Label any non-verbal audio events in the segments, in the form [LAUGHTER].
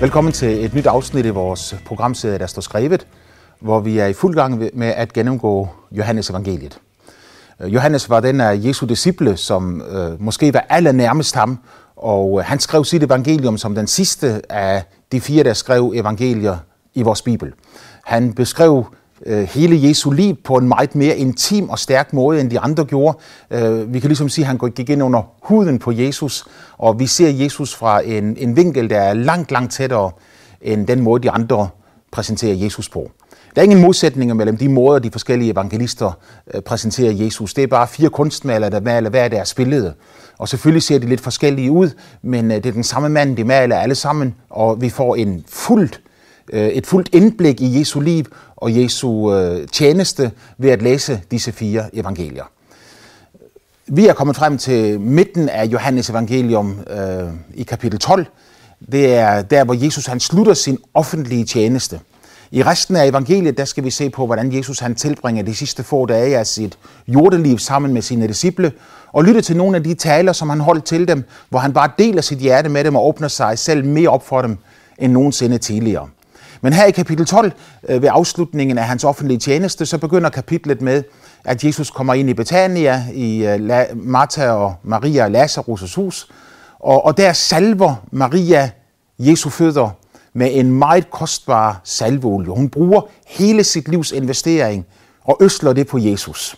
Velkommen til et nyt afsnit i vores programserie, der står skrevet, hvor vi er i fuld gang med at gennemgå Johannes evangeliet. Øh, Johannes var den af Jesu disciple, som øh, måske var allernærmest ham, og øh, han skrev sit evangelium som den sidste af de fire, der skrev evangelier i vores Bibel. Han beskrev Øh, hele Jesu liv på en meget mere intim og stærk måde, end de andre gjorde. Øh, vi kan ligesom sige, at han gik ind under huden på Jesus, og vi ser Jesus fra en, en vinkel, der er langt, langt tættere end den måde, de andre præsenterer Jesus på. Der er ingen modsætninger mellem de måder, de forskellige evangelister øh, præsenterer Jesus. Det er bare fire kunstmalere, der maler hver deres billede. Og selvfølgelig ser de lidt forskellige ud, men det er den samme mand, de maler alle sammen, og vi får en fuldt, Øh, et fuldt indblik i Jesu liv og Jesu øh, tjeneste ved at læse disse fire evangelier. Vi er kommet frem til midten af Johannes evangelium øh, i kapitel 12. Det er der, hvor Jesus han slutter sin offentlige tjeneste. I resten af evangeliet, der skal vi se på, hvordan Jesus han tilbringer de sidste få dage af sit jordeliv sammen med sine disciple, og lytte til nogle af de taler, som han holdt til dem, hvor han bare deler sit hjerte med dem og åbner sig selv mere op for dem end nogensinde tidligere. Men her i kapitel 12, øh, ved afslutningen af hans offentlige tjeneste, så begynder kapitlet med, at Jesus kommer ind i Betania, i øh, Martha og Maria og Lazarus' hus, og, og der salver Maria Jesu fødder med en meget kostbar salveolie. Hun bruger hele sit livs investering og øsler det på Jesus.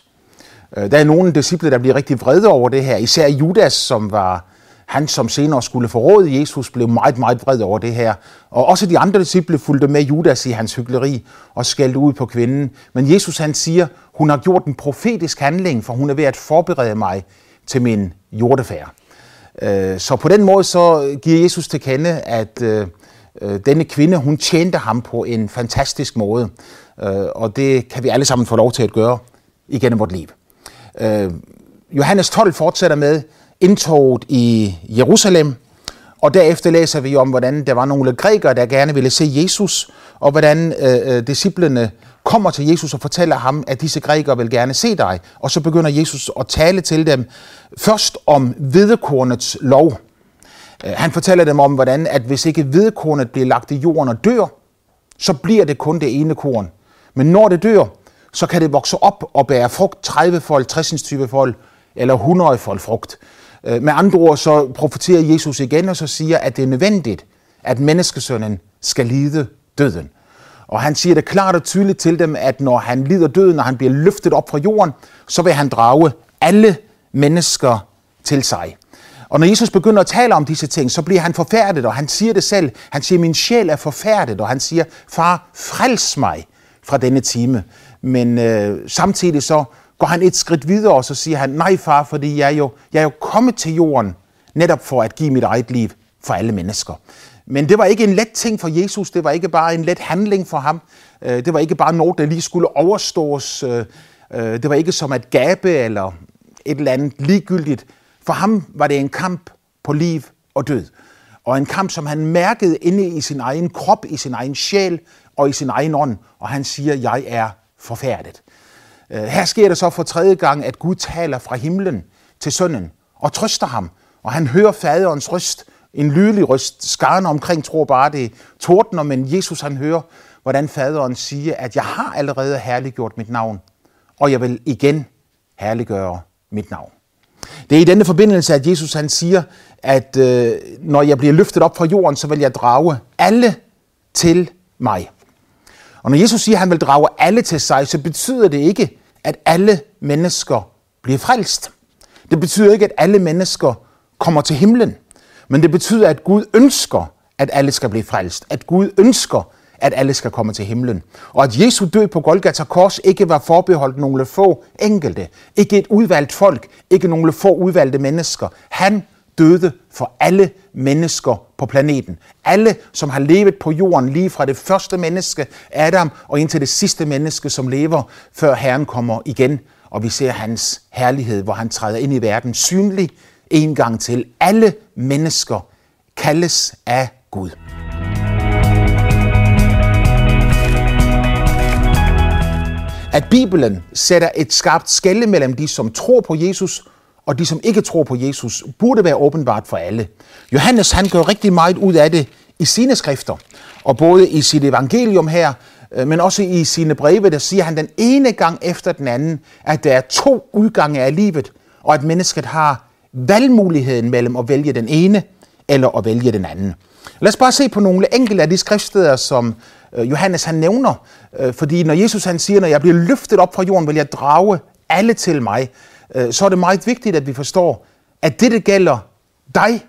Øh, der er nogle disciple, der bliver rigtig vrede over det her. Især Judas, som var han, som senere skulle forråde Jesus, blev meget, meget vred over det her. Og også de andre disciple fulgte med Judas i hans hyggeleri og skældte ud på kvinden. Men Jesus han siger, hun har gjort en profetisk handling, for hun er ved at forberede mig til min jordefærd. Øh, så på den måde så giver Jesus til kende, at øh, øh, denne kvinde, hun tjente ham på en fantastisk måde. Og det kan vi alle sammen få lov til at gøre igennem vort liv. Johannes 12 fortsætter med indtoget i Jerusalem, og derefter læser vi om, hvordan der var nogle grækere, der gerne ville se Jesus, og hvordan øh, øh, disciplene kommer til Jesus og fortæller ham, at disse grækere vil gerne se dig. Og så begynder Jesus at tale til dem først om hvedekornets lov. Øh, han fortæller dem om, hvordan at hvis ikke hvedekornet bliver lagt i jorden og dør, så bliver det kun det ene korn. Men når det dør, så kan det vokse op og bære frugt 30-fold, 60-fold eller 100-fold frugt. Øh, med andre ord så profeterer Jesus igen og så siger, at det er nødvendigt, at menneskesønnen skal lide døden. Og han siger det klart og tydeligt til dem, at når han lider døden, når han bliver løftet op fra jorden, så vil han drage alle mennesker til sig. Og når Jesus begynder at tale om disse ting, så bliver han forfærdet, og han siger det selv. Han siger, min sjæl er forfærdet, og han siger, far, frels mig fra denne time. Men øh, samtidig så går han et skridt videre, og så siger han, nej far, fordi jeg er, jo, jeg er jo kommet til jorden netop for at give mit eget liv for alle mennesker. Men det var ikke en let ting for Jesus, det var ikke bare en let handling for ham, øh, det var ikke bare noget, der lige skulle overstås, øh, øh, det var ikke som at gabe eller et eller andet ligegyldigt. For ham var det en kamp på liv og død. Og en kamp, som han mærkede inde i sin egen krop, i sin egen sjæl og i sin egen ånd. Og han siger, jeg er forfærdet. Øh, her sker det så for tredje gang, at Gud taler fra himlen til sønnen og trøster ham. Og han hører faderens røst, en lydelig røst. Skaren omkring tror bare, det tordner, men Jesus han hører, hvordan faderen siger, at jeg har allerede herliggjort mit navn, og jeg vil igen herliggøre mit navn. Det er i denne forbindelse, at Jesus han siger, at øh, når jeg bliver løftet op fra jorden, så vil jeg drage alle til mig. Og når Jesus siger, at han vil drage alle til sig, så betyder det ikke, at alle mennesker bliver frelst. Det betyder ikke, at alle mennesker kommer til himlen. Men det betyder, at Gud ønsker, at alle skal blive frelst. At Gud ønsker, at alle skal komme til himlen. Og at Jesu død på Golgata Kors ikke var forbeholdt nogle få enkelte. Ikke et udvalgt folk. Ikke nogle få udvalgte mennesker. Han døde for alle mennesker på planeten. Alle, som har levet på jorden lige fra det første menneske, Adam, og indtil det sidste menneske, som lever, før Herren kommer igen. Og vi ser hans herlighed, hvor han træder ind i verden synlig, en gang til. Alle mennesker kaldes af Gud. At Bibelen sætter et skarpt skælde mellem de, som tror på Jesus, og de, som ikke tror på Jesus, burde være åbenbart for alle. Johannes han gør rigtig meget ud af det i sine skrifter, og både i sit evangelium her, øh, men også i sine breve, der siger han den ene gang efter den anden, at der er to udgange af livet, og at mennesket har valgmuligheden mellem at vælge den ene eller at vælge den anden. Lad os bare se på nogle enkelte af de skriftsteder, som øh, Johannes han nævner. Øh, fordi når Jesus han siger, når jeg bliver løftet op fra jorden, vil jeg drage alle til mig, Øh, så er det meget vigtigt, at vi forstår, at det, det gælder dig,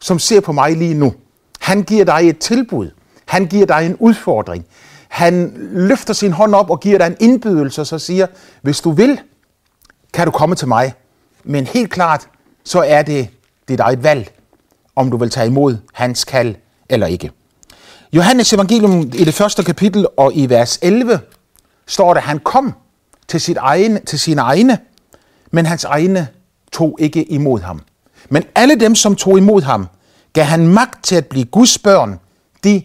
som ser på mig lige nu. Han giver dig et tilbud. Han giver dig en udfordring. Han løfter sin hånd op og giver dig en indbydelse, og så siger, hvis du vil, kan du komme til mig. Men helt klart, så er det dit eget valg, om du vil tage imod hans kald eller ikke. Johannes evangelium i det første kapitel og i vers 11 står der, han kom til, sit egen, til sine egne, men hans egne tog ikke imod ham. Men alle dem, som tog imod ham, gav han magt til at blive Guds børn, de,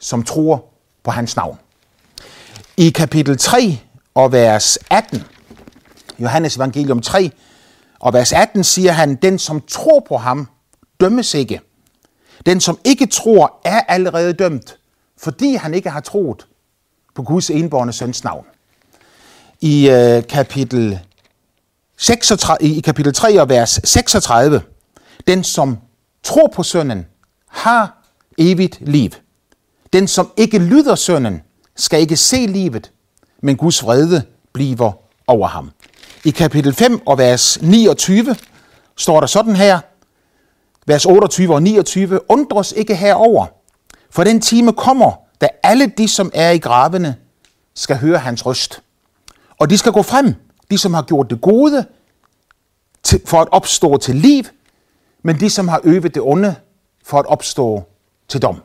som tror på hans navn. I kapitel 3 og vers 18, Johannes evangelium 3 og vers 18 siger han, den som tror på ham, dømmes ikke. Den som ikke tror, er allerede dømt, fordi han ikke har troet på Guds enborne søns navn. I øh, kapitel 36, i kapitel 3 og vers 36, den som tror på sønnen, har evigt liv. Den som ikke lyder sønnen, skal ikke se livet, men Guds vrede bliver over ham. I kapitel 5 og vers 29 står der sådan her, vers 28 og 29, undres ikke herover, for den time kommer, da alle de, som er i gravene, skal høre hans røst. Og de skal gå frem, de som har gjort det gode, til, for at opstå til liv, men de som har øvet det onde, for at opstå til dom.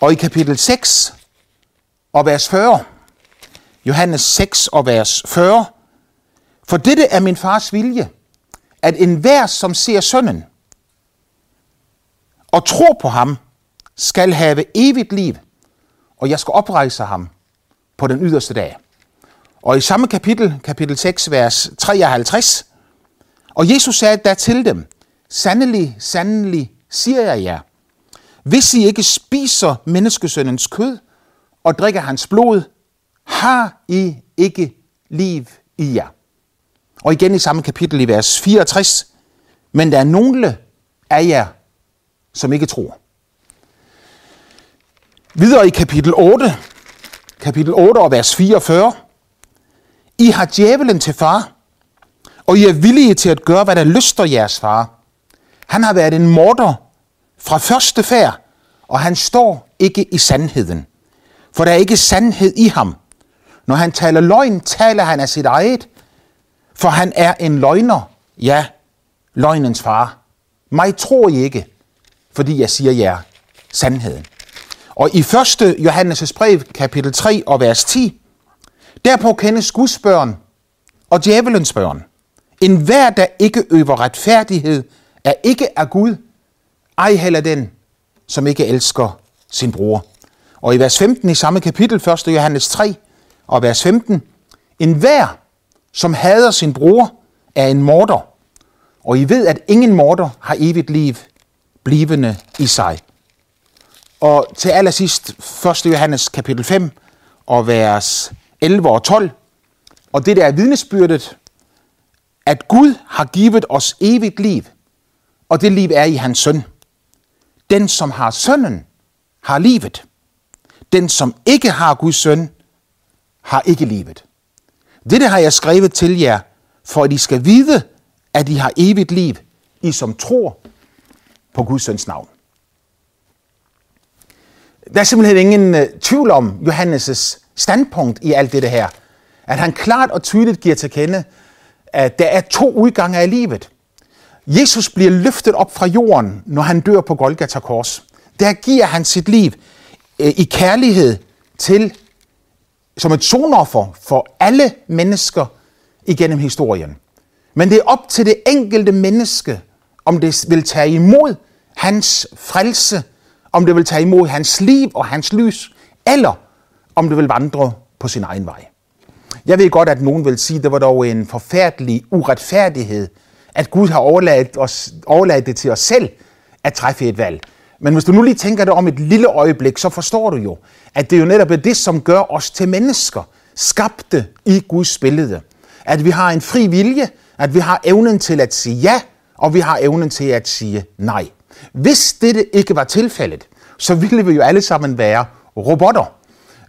Og i kapitel 6 og vers 40, Johannes 6 og vers 40, for dette er min fars vilje, at enhver, som ser sønnen og tror på ham, skal have evigt liv, og jeg skal oprejse ham på den yderste dag. Og i samme kapitel, kapitel 6, vers 53, og Jesus sagde da til dem, Sandelig, sandelig, siger jeg jer, hvis I ikke spiser menneskesøndens kød og drikker hans blod, har I ikke liv i jer. Og igen i samme kapitel i vers 64, men der er nogle af jer, som ikke tror. Videre i kapitel 8, kapitel 8 og vers 44. I har djævelen til far, og I er villige til at gøre, hvad der lyster jeres far. Han har været en morder fra første færd, og han står ikke i sandheden. For der er ikke sandhed i ham. Når han taler løgn, taler han af sit eget, for han er en løgner, ja, løgnens far. Mig tror I ikke, fordi jeg siger jer sandheden. Og i 1. Johannes' brev, kapitel 3 og vers 10, derpå kendes Guds børn og djævelens børn. En hver, der ikke øver retfærdighed, er ikke af Gud, ej heller den, som ikke elsker sin bror. Og i vers 15 i samme kapitel, 1. Johannes 3 og vers 15, en hver, som hader sin bror, er en morder. Og I ved, at ingen morder har evigt liv blivende i sig. Og til allersidst 1. Johannes kapitel 5 og vers 11 og 12. Og det der er vidnesbyrdet, at Gud har givet os evigt liv, og det liv er i hans søn. Den, som har sønnen, har livet. Den, som ikke har Guds søn, har ikke livet. Dette har jeg skrevet til jer, for at I skal vide, at I har evigt liv, I som tror på Guds søns navn. Der er simpelthen ingen øh, tvivl om Johannes' standpunkt i alt det her. At han klart og tydeligt giver til kende, at der er to udgange af livet. Jesus bliver løftet op fra jorden, når han dør på Golgata Kors. Der giver han sit liv øh, i kærlighed til som et sonoffer for alle mennesker igennem historien. Men det er op til det enkelte menneske, om det vil tage imod hans frelse, om det vil tage imod hans liv og hans lys, eller om du vil vandre på sin egen vej. Jeg ved godt, at nogen vil sige, at det var dog en forfærdelig uretfærdighed, at Gud har overladt, os, overladt det til os selv at træffe et valg. Men hvis du nu lige tænker det om et lille øjeblik, så forstår du jo, at det er jo netop det, som gør os til mennesker, skabte i Guds billede. At vi har en fri vilje, at vi har evnen til at sige ja, og vi har evnen til at sige nej. Hvis dette ikke var tilfældet, så ville vi jo alle sammen være robotter.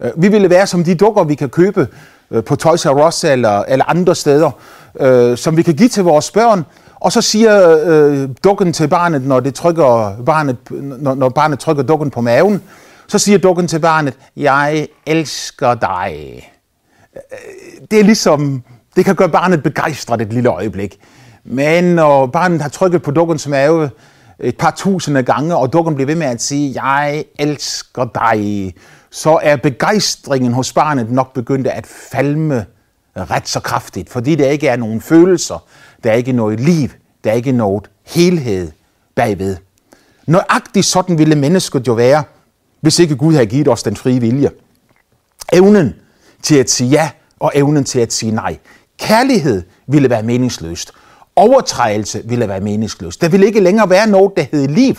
Øh, vi ville være som de dukker, vi kan købe øh, på Toys R Us eller, eller andre steder, øh, som vi kan give til vores børn, og så siger øh, dukken til barnet, når, det trykker barnet, når, når barnet trykker dukken på maven, så siger dukken til barnet, jeg elsker dig. Øh, det er ligesom, det kan gøre barnet begejstret et lille øjeblik. Men når barnet har trykket på dukkens mave et par tusinde gange, og dukken bliver ved med at sige, jeg elsker dig, så er begejstringen hos barnet nok begyndt at falme ret så kraftigt, fordi der ikke er nogen følelser, der er ikke noget liv, der er ikke noget helhed bagved. Nøjagtigt sådan ville mennesket jo være, hvis ikke Gud havde givet os den frie vilje. Evnen til at sige ja og evnen til at sige nej. Kærlighed ville være meningsløst. Overtrædelse ville være meningsløst. Der ville ikke længere være noget, der hed liv.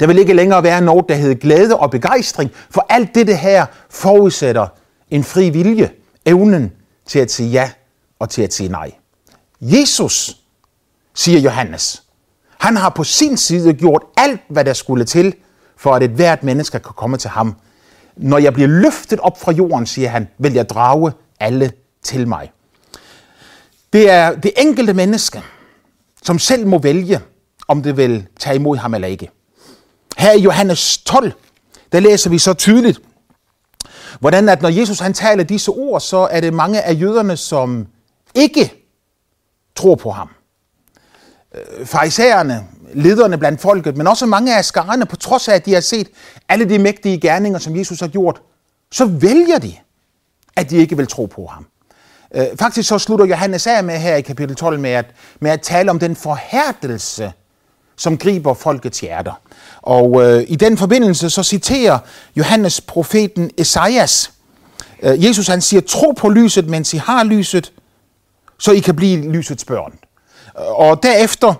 Der vil ikke længere være noget, der hedder glæde og begejstring, for alt det her forudsætter en fri vilje, evnen til at sige ja og til at sige nej. Jesus, siger Johannes, han har på sin side gjort alt, hvad der skulle til, for at et hvert menneske kan komme til ham. Når jeg bliver løftet op fra jorden, siger han, vil jeg drage alle til mig. Det er det enkelte menneske, som selv må vælge, om det vil tage imod ham eller ikke. Her i Johannes 12, der læser vi så tydeligt, hvordan at når Jesus han taler disse ord, så er det mange af jøderne, som ikke tror på ham. Øh, farisæerne, lederne blandt folket, men også mange af skarerne, på trods af, at de har set alle de mægtige gerninger, som Jesus har gjort, så vælger de, at de ikke vil tro på ham. Øh, faktisk så slutter Johannes af med her i kapitel 12 med at, med at tale om den forhærdelse, som griber folkets hjerter. Og øh, i den forbindelse så citerer Johannes profeten Esajas. Øh, Jesus han siger, tro på lyset, mens I har lyset, så I kan blive lysets børn. Øh, og derefter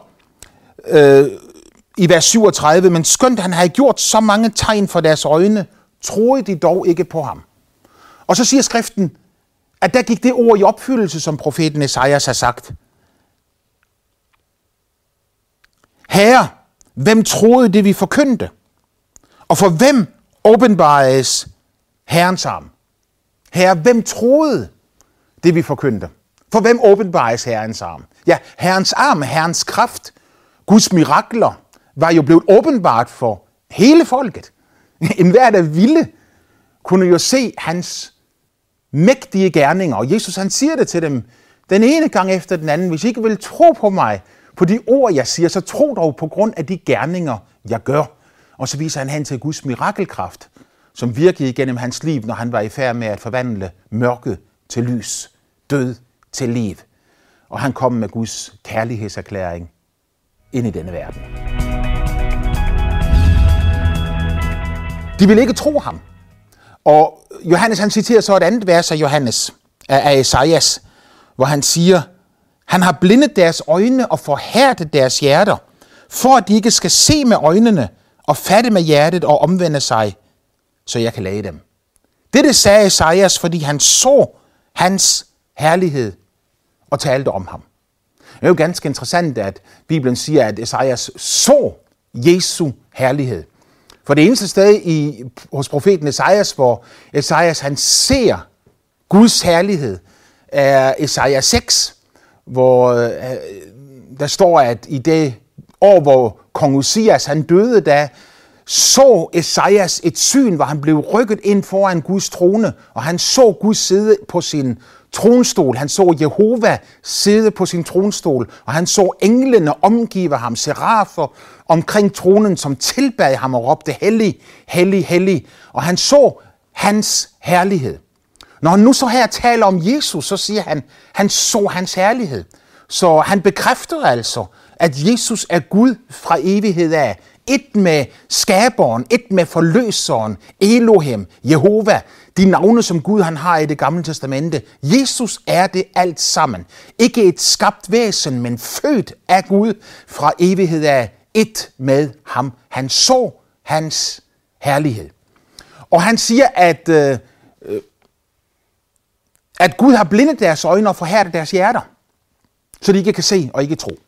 øh, i vers 37, men skønt han havde gjort så mange tegn for deres øjne, troede de dog ikke på ham. Og så siger skriften, at der gik det ord i opfyldelse, som profeten Esajas har sagt. Herre, hvem troede det, vi forkyndte? Og for hvem åbenbares Herrens arm? Herre, hvem troede det, vi forkyndte? For hvem åbenbares Herrens arm? Ja, Herrens arm, Herrens kraft, Guds mirakler, var jo blevet åbenbart for hele folket. [LAUGHS] En hver, der ville, kunne jo se hans mægtige gerninger. Og Jesus han siger det til dem den ene gang efter den anden. Hvis I ikke vil tro på mig, på de ord, jeg siger, så tro dog på grund af de gerninger, jeg gør. Og så viser han hen til Guds mirakelkraft, som virkede igennem hans liv, når han var i færd med at forvandle mørke til lys, død til liv. Og han kom med Guds kærlighedserklæring ind i denne verden. De ville ikke tro ham. Og Johannes han citerer så et andet vers af Johannes, af Esajas, hvor han siger, han har blindet deres øjne og forhærdet deres hjerter, for at de ikke skal se med øjnene og fatte med hjertet og omvende sig, så jeg kan lade dem. Dette sagde Esajas, fordi han så hans herlighed og talte om ham. Det er jo ganske interessant, at Bibelen siger, at Esajas så Jesu herlighed. For det eneste sted i, hos profeten Esajas, hvor Esajas han ser Guds herlighed, er Esajas 6, hvor øh, øh, der står, at i det år, hvor kong Usias han døde, da så Esajas et syn, hvor han blev rykket ind foran Guds trone, og han så Gud sidde på sin tronstol. Han så Jehova sidde på sin tronstol, og han så englene omgive ham, serafer omkring tronen, som tilbad ham og råbte, hellig, hellig, hellig. Og han så hans herlighed. Når han nu så her taler om Jesus, så siger han, han så hans herlighed. Så han bekræfter altså, at Jesus er Gud fra evighed af. Et med skaberen, et med forløseren, Elohim, Jehova, de navne, som Gud han har i det gamle testamente. Jesus er det alt sammen. Ikke et skabt væsen, men født af Gud fra evighed af, et med ham Han så hans herlighed. Og han siger, at, øh, at Gud har blindet deres øjne og forhærdet deres hjerter, så de ikke kan se og ikke tro.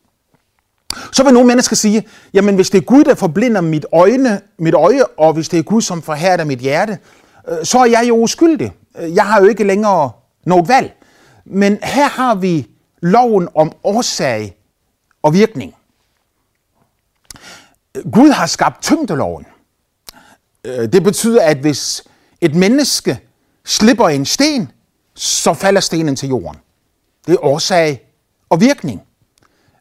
Så vil nogle mennesker sige, jamen hvis det er Gud, der forblinder mit, øjne, mit øje, og hvis det er Gud, som forhærder mit hjerte, øh, så er jeg jo uskyldig. Jeg har jo ikke længere noget valg. Men her har vi loven om årsag og virkning. Gud har skabt tyngdeloven. Øh, det betyder, at hvis et menneske slipper en sten, så falder stenen til jorden. Det er årsag og virkning.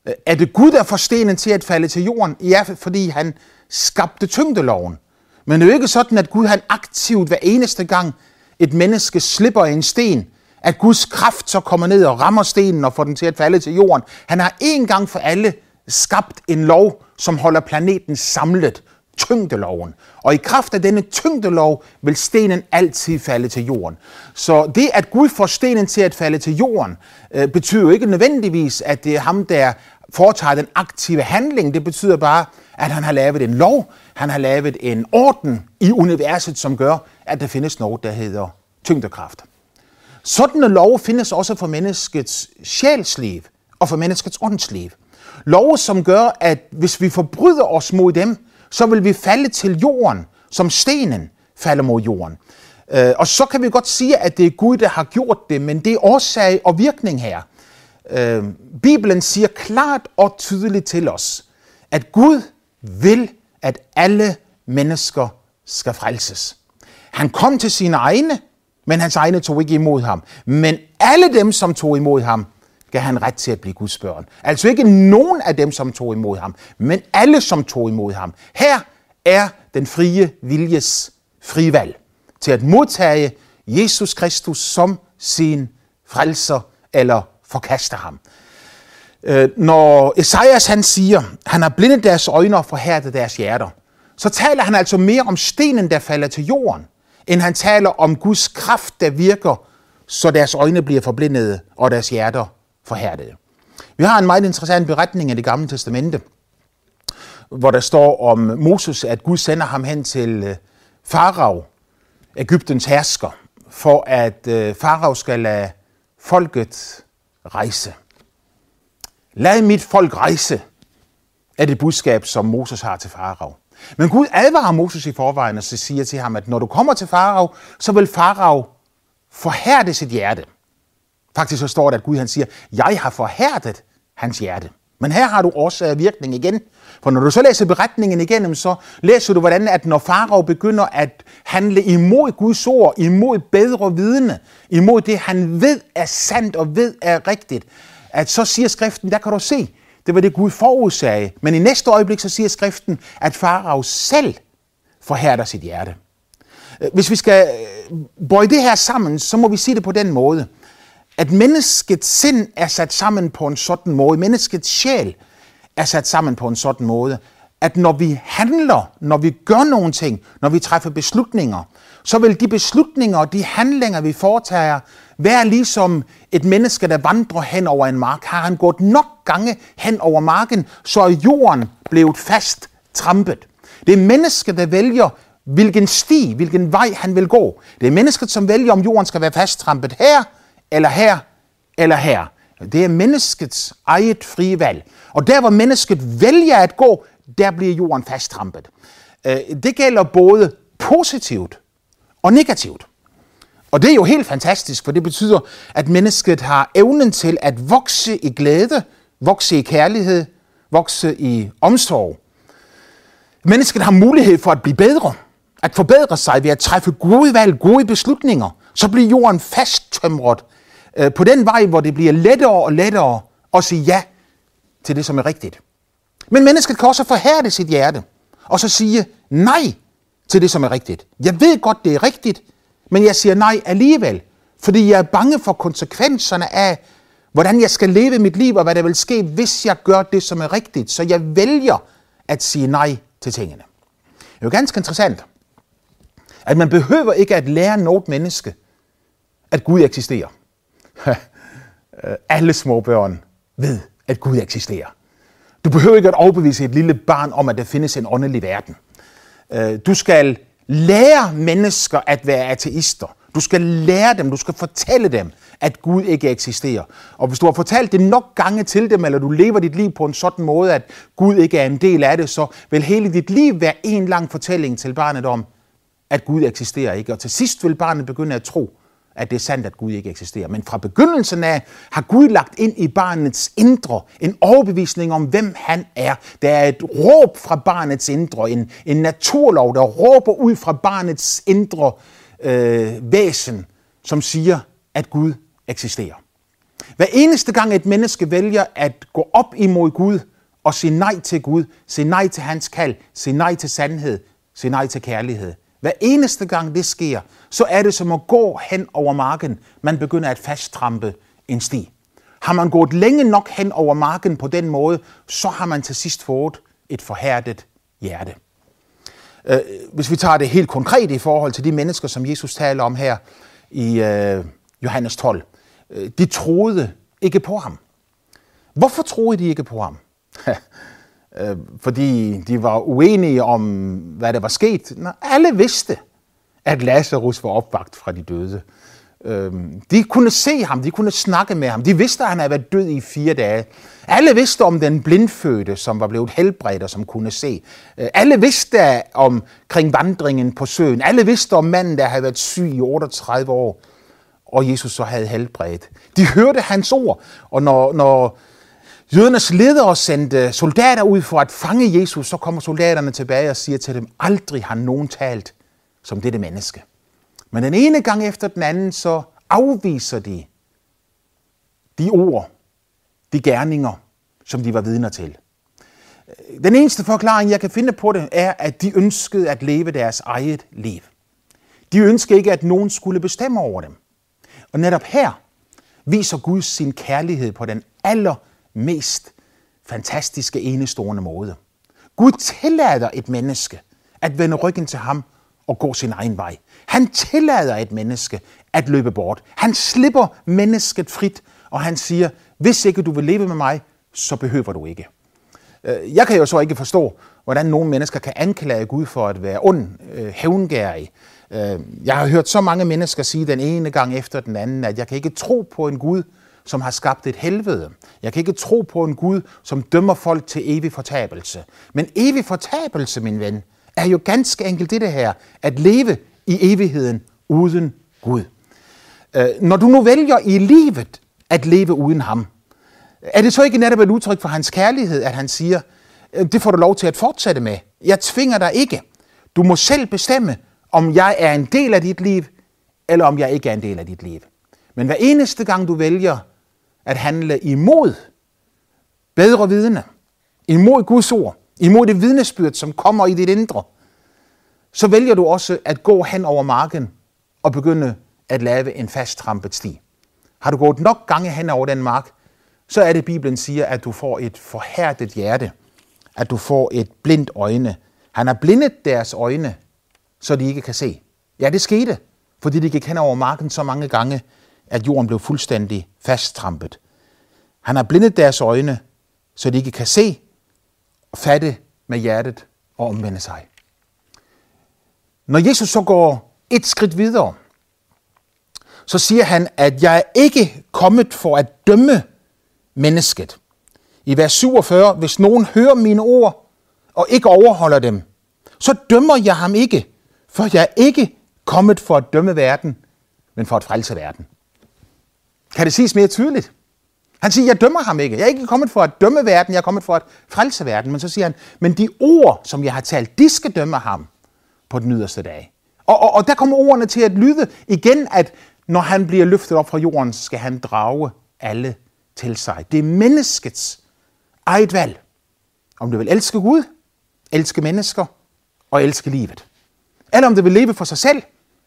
Øh, er det Gud, der får stenen til at falde til jorden? Ja, fordi han skabte tyngdeloven. Men det er jo ikke sådan, at Gud han aktivt hver eneste gang et menneske slipper en sten, at Guds kraft så kommer ned og rammer stenen og får den til at falde til jorden. Han har en gang for alle skabt en lov, som holder planeten samlet, tyngdeloven. Og i kraft af denne tyngdelov vil stenen altid falde til jorden. Så det, at Gud får stenen til at falde til jorden, øh, betyder jo ikke nødvendigvis, at det er ham, der foretager den aktive handling. Det betyder bare, at han har lavet en lov, han har lavet en orden i universet, som gør, at der findes noget, der hedder tyngdekraft. Sådanne love findes også for menneskets sjælsliv og for menneskets åndsliv. Love, som gør, at hvis vi forbryder os mod dem, så vil vi falde til jorden, som stenen falder mod jorden. Øh, og så kan vi godt sige, at det er Gud, der har gjort det, men det er årsag og virkning her. Øh, Bibelen siger klart og tydeligt til os, at Gud vil, at alle mennesker skal frelses. Han kom til sine egne, men hans egne tog ikke imod ham. Men alle dem, som tog imod ham, gav han ret til at blive Guds børn. Altså ikke nogen af dem, som tog imod ham, men alle, som tog imod ham. Her er den frie viljes frivalg til at modtage Jesus Kristus som sin frelser eller forkaste ham. Øh, når Esajas han siger, han har blindet deres øjne og forhærdet deres hjerter, så taler han altså mere om stenen, der falder til jorden, end han taler om Guds kraft, der virker, så deres øjne bliver forblindede og deres hjerter forhærdede. Vi har en meget interessant beretning af det gamle testamente, hvor der står om Moses, at Gud sender ham hen til øh, Farao, Ægyptens hersker, for at øh, Farao skal lade folket rejse. Lad mit folk rejse, er det budskab, som Moses har til Farao. Men Gud advarer Moses i forvejen og siger til ham, at når du kommer til Farao, så vil Farao forhærde sit hjerte. Faktisk så står der, at Gud han siger, jeg har forhærdet hans hjerte. Men her har du også og virkning igen. For når du så læser beretningen igennem, så læser du, hvordan at når Farao begynder at handle imod Guds ord, imod bedre vidne, imod det, han ved er sandt og ved er rigtigt, at så siger skriften, der kan du se, det var det Gud forudsagde. Men i næste øjeblik, så siger skriften, at Farao selv forhærder sit hjerte. Øh, hvis vi skal øh, bøje det her sammen, så må vi sige det på den måde, at menneskets sind er sat sammen på en sådan måde, menneskets sjæl er sat sammen på en sådan måde, at når vi handler, når vi gør nogle ting, når vi træffer beslutninger, så vil de beslutninger og de handlinger, vi foretager, være ligesom et menneske, der vandrer hen over en mark. Har han gået nok gange hen over marken, så er jorden blevet fast trampet. Det er mennesket, der vælger, hvilken sti, hvilken vej han vil gå. Det er mennesket, som vælger, om jorden skal være fast trampet her, eller her, eller her. Det er menneskets eget frie valg. Og der, hvor mennesket vælger at gå, der bliver jorden fasttrampet. Øh, det gælder både positivt og negativt. Og det er jo helt fantastisk, for det betyder, at mennesket har evnen til at vokse i glæde, vokse i kærlighed, vokse i omsorg. Mennesket har mulighed for at blive bedre, at forbedre sig ved at træffe gode valg, gode beslutninger. Så bliver jorden fasttømret øh, på den vej, hvor det bliver lettere og lettere at sige ja til det, som er rigtigt. Men mennesket kan også forhærde sit hjerte, og så sige nej til det, som er rigtigt. Jeg ved godt, det er rigtigt, men jeg siger nej alligevel, fordi jeg er bange for konsekvenserne af, hvordan jeg skal leve mit liv, og hvad der vil ske, hvis jeg gør det, som er rigtigt. Så jeg vælger at sige nej til tingene. Det er jo ganske interessant, at man behøver ikke at lære noget menneske, at Gud eksisterer. Øh, alle små børn ved, at Gud eksisterer. Du behøver ikke at overbevise et lille barn om, at der findes en åndelig verden. Øh, du skal lære mennesker at være ateister. Du skal lære dem, du skal fortælle dem, at Gud ikke eksisterer. Og hvis du har fortalt det nok gange til dem, eller du lever dit liv på en sådan måde, at Gud ikke er en del af det, så vil hele dit liv være en lang fortælling til barnet om, at Gud eksisterer ikke. Og til sidst vil barnet begynde at tro, at det er sandt, at Gud ikke eksisterer. Men fra begyndelsen af har Gud lagt ind i barnets indre en overbevisning om, hvem han er. Der er et råb fra barnets indre, en, en naturlov, der råber ud fra barnets indre øh, væsen, som siger, at Gud eksisterer. Hver eneste gang et menneske vælger at gå op imod Gud og sige nej til Gud, sige nej til hans kald, sige nej til sandhed, sige nej til kærlighed, hver eneste gang det sker, så er det som at gå hen over marken. Man begynder at fasttrampe en sti. Har man gået længe nok hen over marken på den måde, så har man til sidst fået et forhærdet hjerte. Øh, hvis vi tager det helt konkret i forhold til de mennesker, som Jesus taler om her i øh, Johannes 12. Øh, de troede ikke på ham. Hvorfor troede de ikke på ham? [LAUGHS] Øh, fordi de var uenige om, hvad der var sket. Når alle vidste, at Lazarus var opvagt fra de døde. Øhm, de kunne se ham, de kunne snakke med ham. De vidste, at han havde været død i fire dage. Alle vidste om den blindfødte, som var blevet helbredt og som kunne se. Øh, alle vidste om kring vandringen på søen. Alle vidste om manden, der havde været syg i 38 år, og Jesus så havde helbredt. De hørte hans ord, og når, når Jødernes ledere sendte soldater ud for at fange Jesus, så kommer soldaterne tilbage og siger til dem, aldrig har nogen talt som dette menneske. Men den ene gang efter den anden, så afviser de de ord, de gerninger, som de var vidner til. Den eneste forklaring, jeg kan finde på det, er, at de ønskede at leve deres eget liv. De ønskede ikke, at nogen skulle bestemme over dem. Og netop her viser Gud sin kærlighed på den aller mest fantastiske, enestående måde. Gud tillader et menneske at vende ryggen til ham og gå sin egen vej. Han tillader et menneske at løbe bort. Han slipper mennesket frit, og han siger, hvis ikke du vil leve med mig, så behøver du ikke. Øh, jeg kan jo så ikke forstå, hvordan nogle mennesker kan anklage Gud for at være ond, øh, hævngærig. Øh, jeg har hørt så mange mennesker sige den ene gang efter den anden, at jeg kan ikke tro på en Gud, som har skabt et helvede. Jeg kan ikke tro på en Gud, som dømmer folk til evig fortabelse. Men evig fortabelse, min ven, er jo ganske enkelt det her, at leve i evigheden uden Gud. Øh, når du nu vælger i livet at leve uden ham, er det så ikke netop et udtryk for hans kærlighed, at han siger, øh, det får du lov til at fortsætte med. Jeg tvinger dig ikke. Du må selv bestemme, om jeg er en del af dit liv, eller om jeg ikke er en del af dit liv. Men hver eneste gang du vælger at handle imod bedre vidne, imod Guds ord, imod det vidnesbyrd, som kommer i dit indre, så vælger du også at gå hen over marken og begynde at lave en fast trampet sti. Har du gået nok gange hen over den mark, så er det, Bibelen siger, at du får et forhærdet hjerte, at du får et blindt øjne. Han har blindet deres øjne, så de ikke kan se. Ja, det skete, fordi de gik hen over marken så mange gange, at jorden blev fuldstændig fasttrampet. Han har blindet deres øjne, så de ikke kan se, fatte med hjertet og omvende sig. Når Jesus så går et skridt videre, så siger han, at jeg er ikke kommet for at dømme mennesket. I vers 47, hvis nogen hører mine ord og ikke overholder dem, så dømmer jeg ham ikke, for jeg er ikke kommet for at dømme verden, men for at frelse verden. Kan det siges mere tydeligt? Han siger, jeg dømmer ham ikke. Jeg er ikke kommet for at dømme verden, jeg er kommet for at frelse verden. Men så siger han, men de ord, som jeg har talt, de skal dømme ham på den yderste dag. Og, og, og der kommer ordene til at lyde igen, at når han bliver løftet op fra jorden, skal han drage alle til sig. Det er menneskets eget valg. Om du vil elske Gud, elske mennesker og elske livet. Eller om du vil leve for sig selv,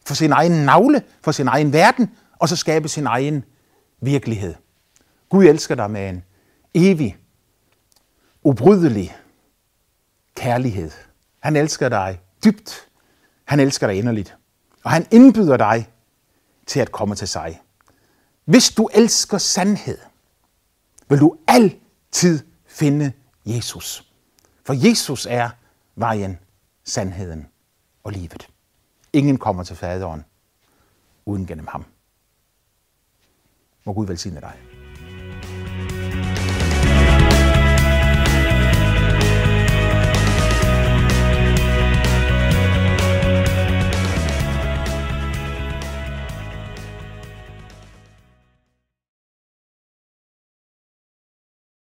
for sin egen navle, for sin egen verden, og så skabe sin egen virkelighed. Gud elsker dig med en evig, ubrydelig kærlighed. Han elsker dig dybt. Han elsker dig inderligt. Og han indbyder dig til at komme til sig. Hvis du elsker sandhed, vil du altid finde Jesus. For Jesus er vejen, sandheden og livet. Ingen kommer til faderen uden gennem ham. Må Gud velsigne dig.